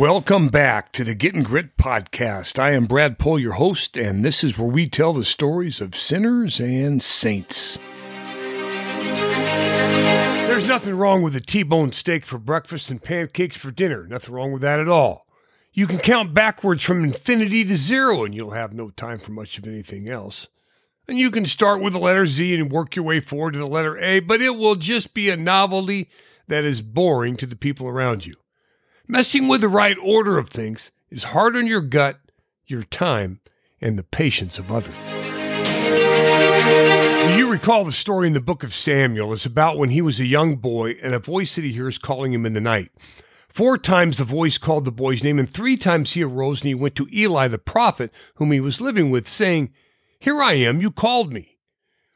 Welcome back to the Getting Grit podcast. I am Brad Pohl, your host, and this is where we tell the stories of sinners and saints. There's nothing wrong with a T-bone steak for breakfast and pancakes for dinner. Nothing wrong with that at all. You can count backwards from infinity to zero and you'll have no time for much of anything else. And you can start with the letter Z and work your way forward to the letter A, but it will just be a novelty that is boring to the people around you. Messing with the right order of things is hard on your gut, your time, and the patience of others. Do you recall the story in the book of Samuel? It's about when he was a young boy and a voice that he hears calling him in the night. Four times the voice called the boy's name, and three times he arose and he went to Eli the prophet, whom he was living with, saying, Here I am, you called me.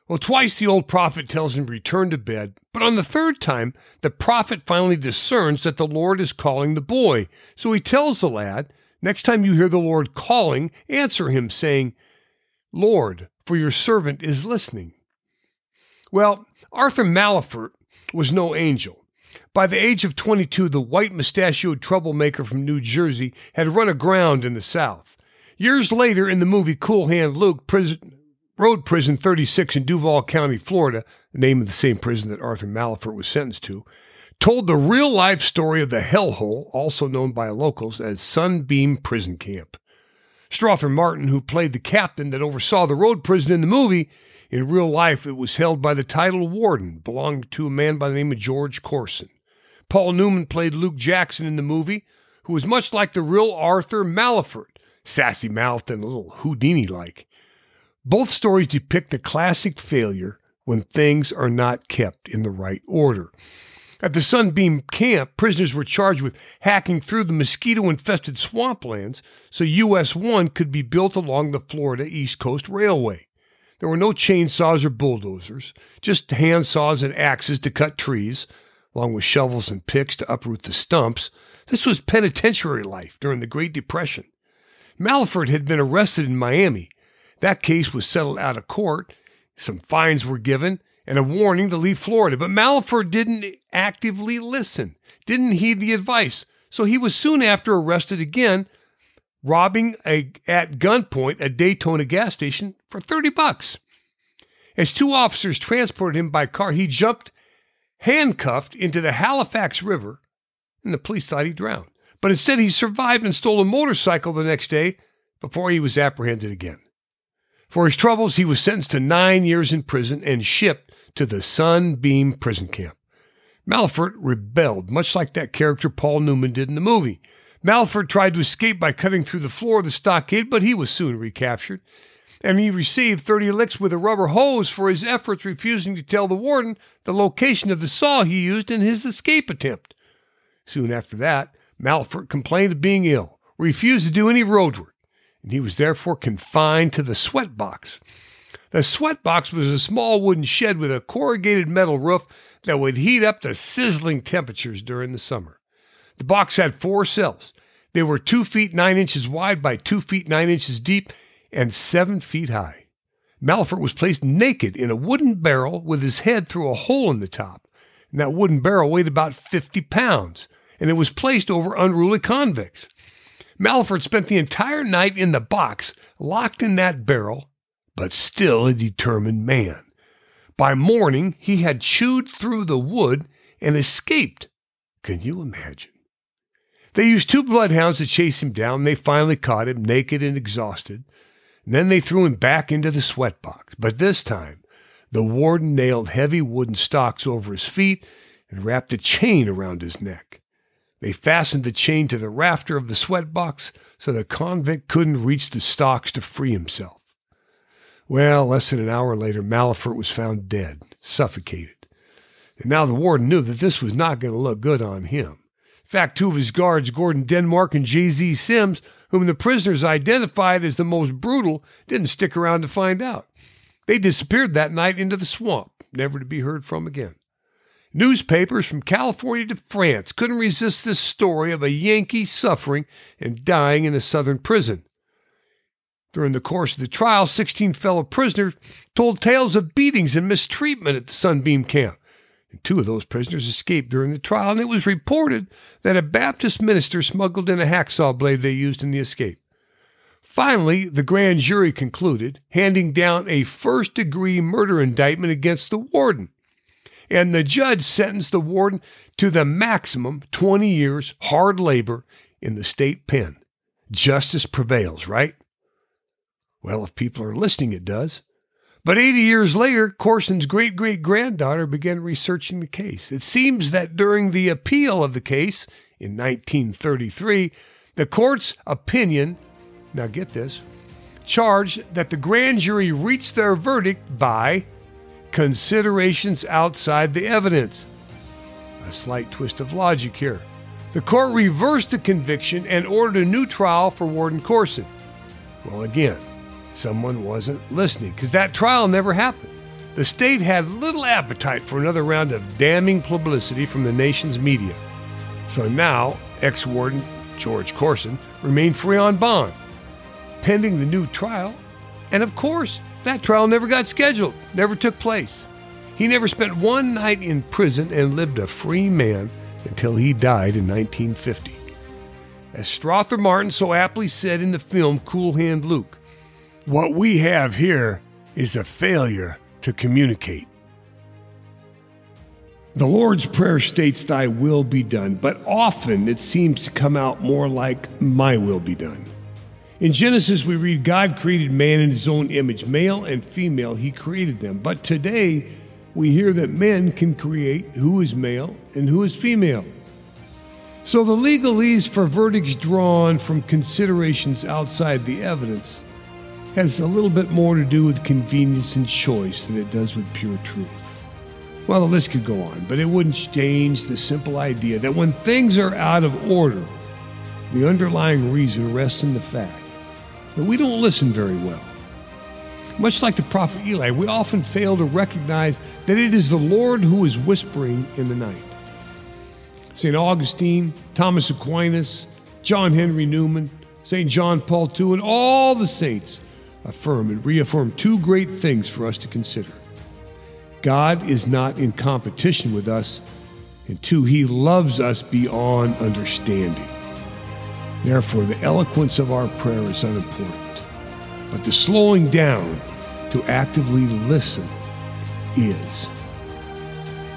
Well, twice the old prophet tells him to return to bed, but on the third time, the prophet finally discerns that the Lord is calling the boy. So he tells the lad, Next time you hear the Lord calling, answer him, saying, Lord, for your servant is listening. Well, Arthur Maillefert was no angel. By the age of 22, the white mustachioed troublemaker from New Jersey had run aground in the South. Years later, in the movie Cool Hand Luke, prison, Road Prison 36 in Duval County, Florida, the name of the same prison that Arthur Maillefert was sentenced to, told the real life story of the hellhole, also known by locals as Sunbeam Prison Camp. Strother Martin, who played the captain that oversaw the road prison in the movie, in real life it was held by the title warden, belonging to a man by the name of George Courson. Paul Newman played Luke Jackson in the movie, who was much like the real Arthur Maillefert, sassy mouthed and a little Houdini like. Both stories depict the classic failure when things are not kept in the right order. At the Sunbeam camp, prisoners were charged with hacking through the mosquito infested swamplands so US 1 could be built along the Florida East Coast Railway. There were no chainsaws or bulldozers, just hand saws and axes to cut trees, along with shovels and picks to uproot the stumps. This was penitentiary life during the Great Depression. Maillefert had been arrested in Miami that case was settled out of court. Some fines were given and a warning to leave Florida. But Maillefert didn't actively listen, didn't heed the advice. So he was soon after arrested again, robbing a, at gunpoint a Daytona gas station for 30 bucks. As two officers transported him by car, he jumped handcuffed into the Halifax River, and the police thought he drowned. But instead, he survived and stole a motorcycle the next day before he was apprehended again. For his troubles, he was sentenced to nine years in prison and shipped to the Sunbeam prison camp. Maillefert rebelled, much like that character Paul Newman did in the movie. Maillefert tried to escape by cutting through the floor of the stockade, but he was soon recaptured. And he received 30 licks with a rubber hose for his efforts refusing to tell the warden the location of the saw he used in his escape attempt. Soon after that, Maillefert complained of being ill, refused to do any road work, and he was therefore confined to the sweat box. The sweat box was a small wooden shed with a corrugated metal roof that would heat up to sizzling temperatures during the summer. The box had four cells. They were two feet nine inches wide by two feet nine inches deep and seven feet high. Maillefert was placed naked in a wooden barrel with his head through a hole in the top. And that wooden barrel weighed about 50 pounds, and it was placed over unruly convicts. Maillefert spent the entire night in the box, locked in that barrel, but still a determined man. By morning, he had chewed through the wood and escaped. Can you imagine? They used two bloodhounds to chase him down. They finally caught him, naked and exhausted. And then they threw him back into the sweat box. But this time, the warden nailed heavy wooden stocks over his feet and wrapped a chain around his neck. They fastened the chain to the rafter of the sweat box so the convict couldn't reach the stocks to free himself. Well, less than an hour later, Maillefert was found dead, suffocated. And now the warden knew that this was not going to look good on him. In fact, two of his guards, Gordon Denmark and J.Z. Sims, whom the prisoners identified as the most brutal, didn't stick around to find out. They disappeared that night into the swamp, never to be heard from again. Newspapers from California to France couldn't resist this story of a Yankee suffering and dying in a southern prison. During the course of the trial, 16 fellow prisoners told tales of beatings and mistreatment at the Sunbeam camp. Two of those prisoners escaped during the trial, and it was reported that a Baptist minister smuggled in a hacksaw blade they used in the escape. Finally, the grand jury concluded, handing down a first degree murder indictment against the warden. And the judge sentenced the warden to the maximum 20 years hard labor in the state pen. Justice prevails, right? Well, if people are listening, it does. But 80 years later, Courson's great great granddaughter began researching the case. It seems that during the appeal of the case in 1933, the court's opinion, now get this, charged that the grand jury reached their verdict by considerations outside the evidence. A slight twist of logic here. The court reversed the conviction and ordered a new trial for Warden Courson. Well, again, someone wasn't listening because that trial never happened. The state had little appetite for another round of damning publicity from the nation's media. So now, ex warden George Courson remained free on bond, pending the new trial. And of course, that trial never got scheduled, never took place. He never spent one night in prison and lived a free man until he died in 1950. As Strother Martin so aptly said in the film Cool Hand Luke, what we have here is a failure to communicate. The Lord's Prayer states, Thy will be done, but often it seems to come out more like, My will be done. In Genesis, we read, God created man in his own image, male and female, he created them. But today, we hear that men can create who is male and who is female. So the legalese for verdicts drawn from considerations outside the evidence has a little bit more to do with convenience and choice than it does with pure truth. Well, the list could go on, but it wouldn't change the simple idea that when things are out of order, the underlying reason rests in the fact that we don't listen very well. Much like the prophet Eli, we often fail to recognize that it is the Lord who is whispering in the night. St. Augustine, Thomas Aquinas, John Henry Newman, St. John Paul II, and all the saints affirm and reaffirm two great things for us to consider. God is not in competition with us, and two, He loves us beyond understanding. Therefore, the eloquence of our prayer is unimportant, but the slowing down to actively listen is.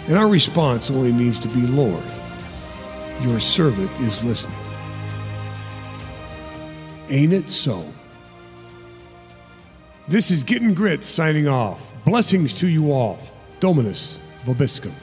And our response only needs to be Lord, your servant is listening. Ain't it so? This is Getting Grit signing off. Blessings to you all. Dominus Vobiscum.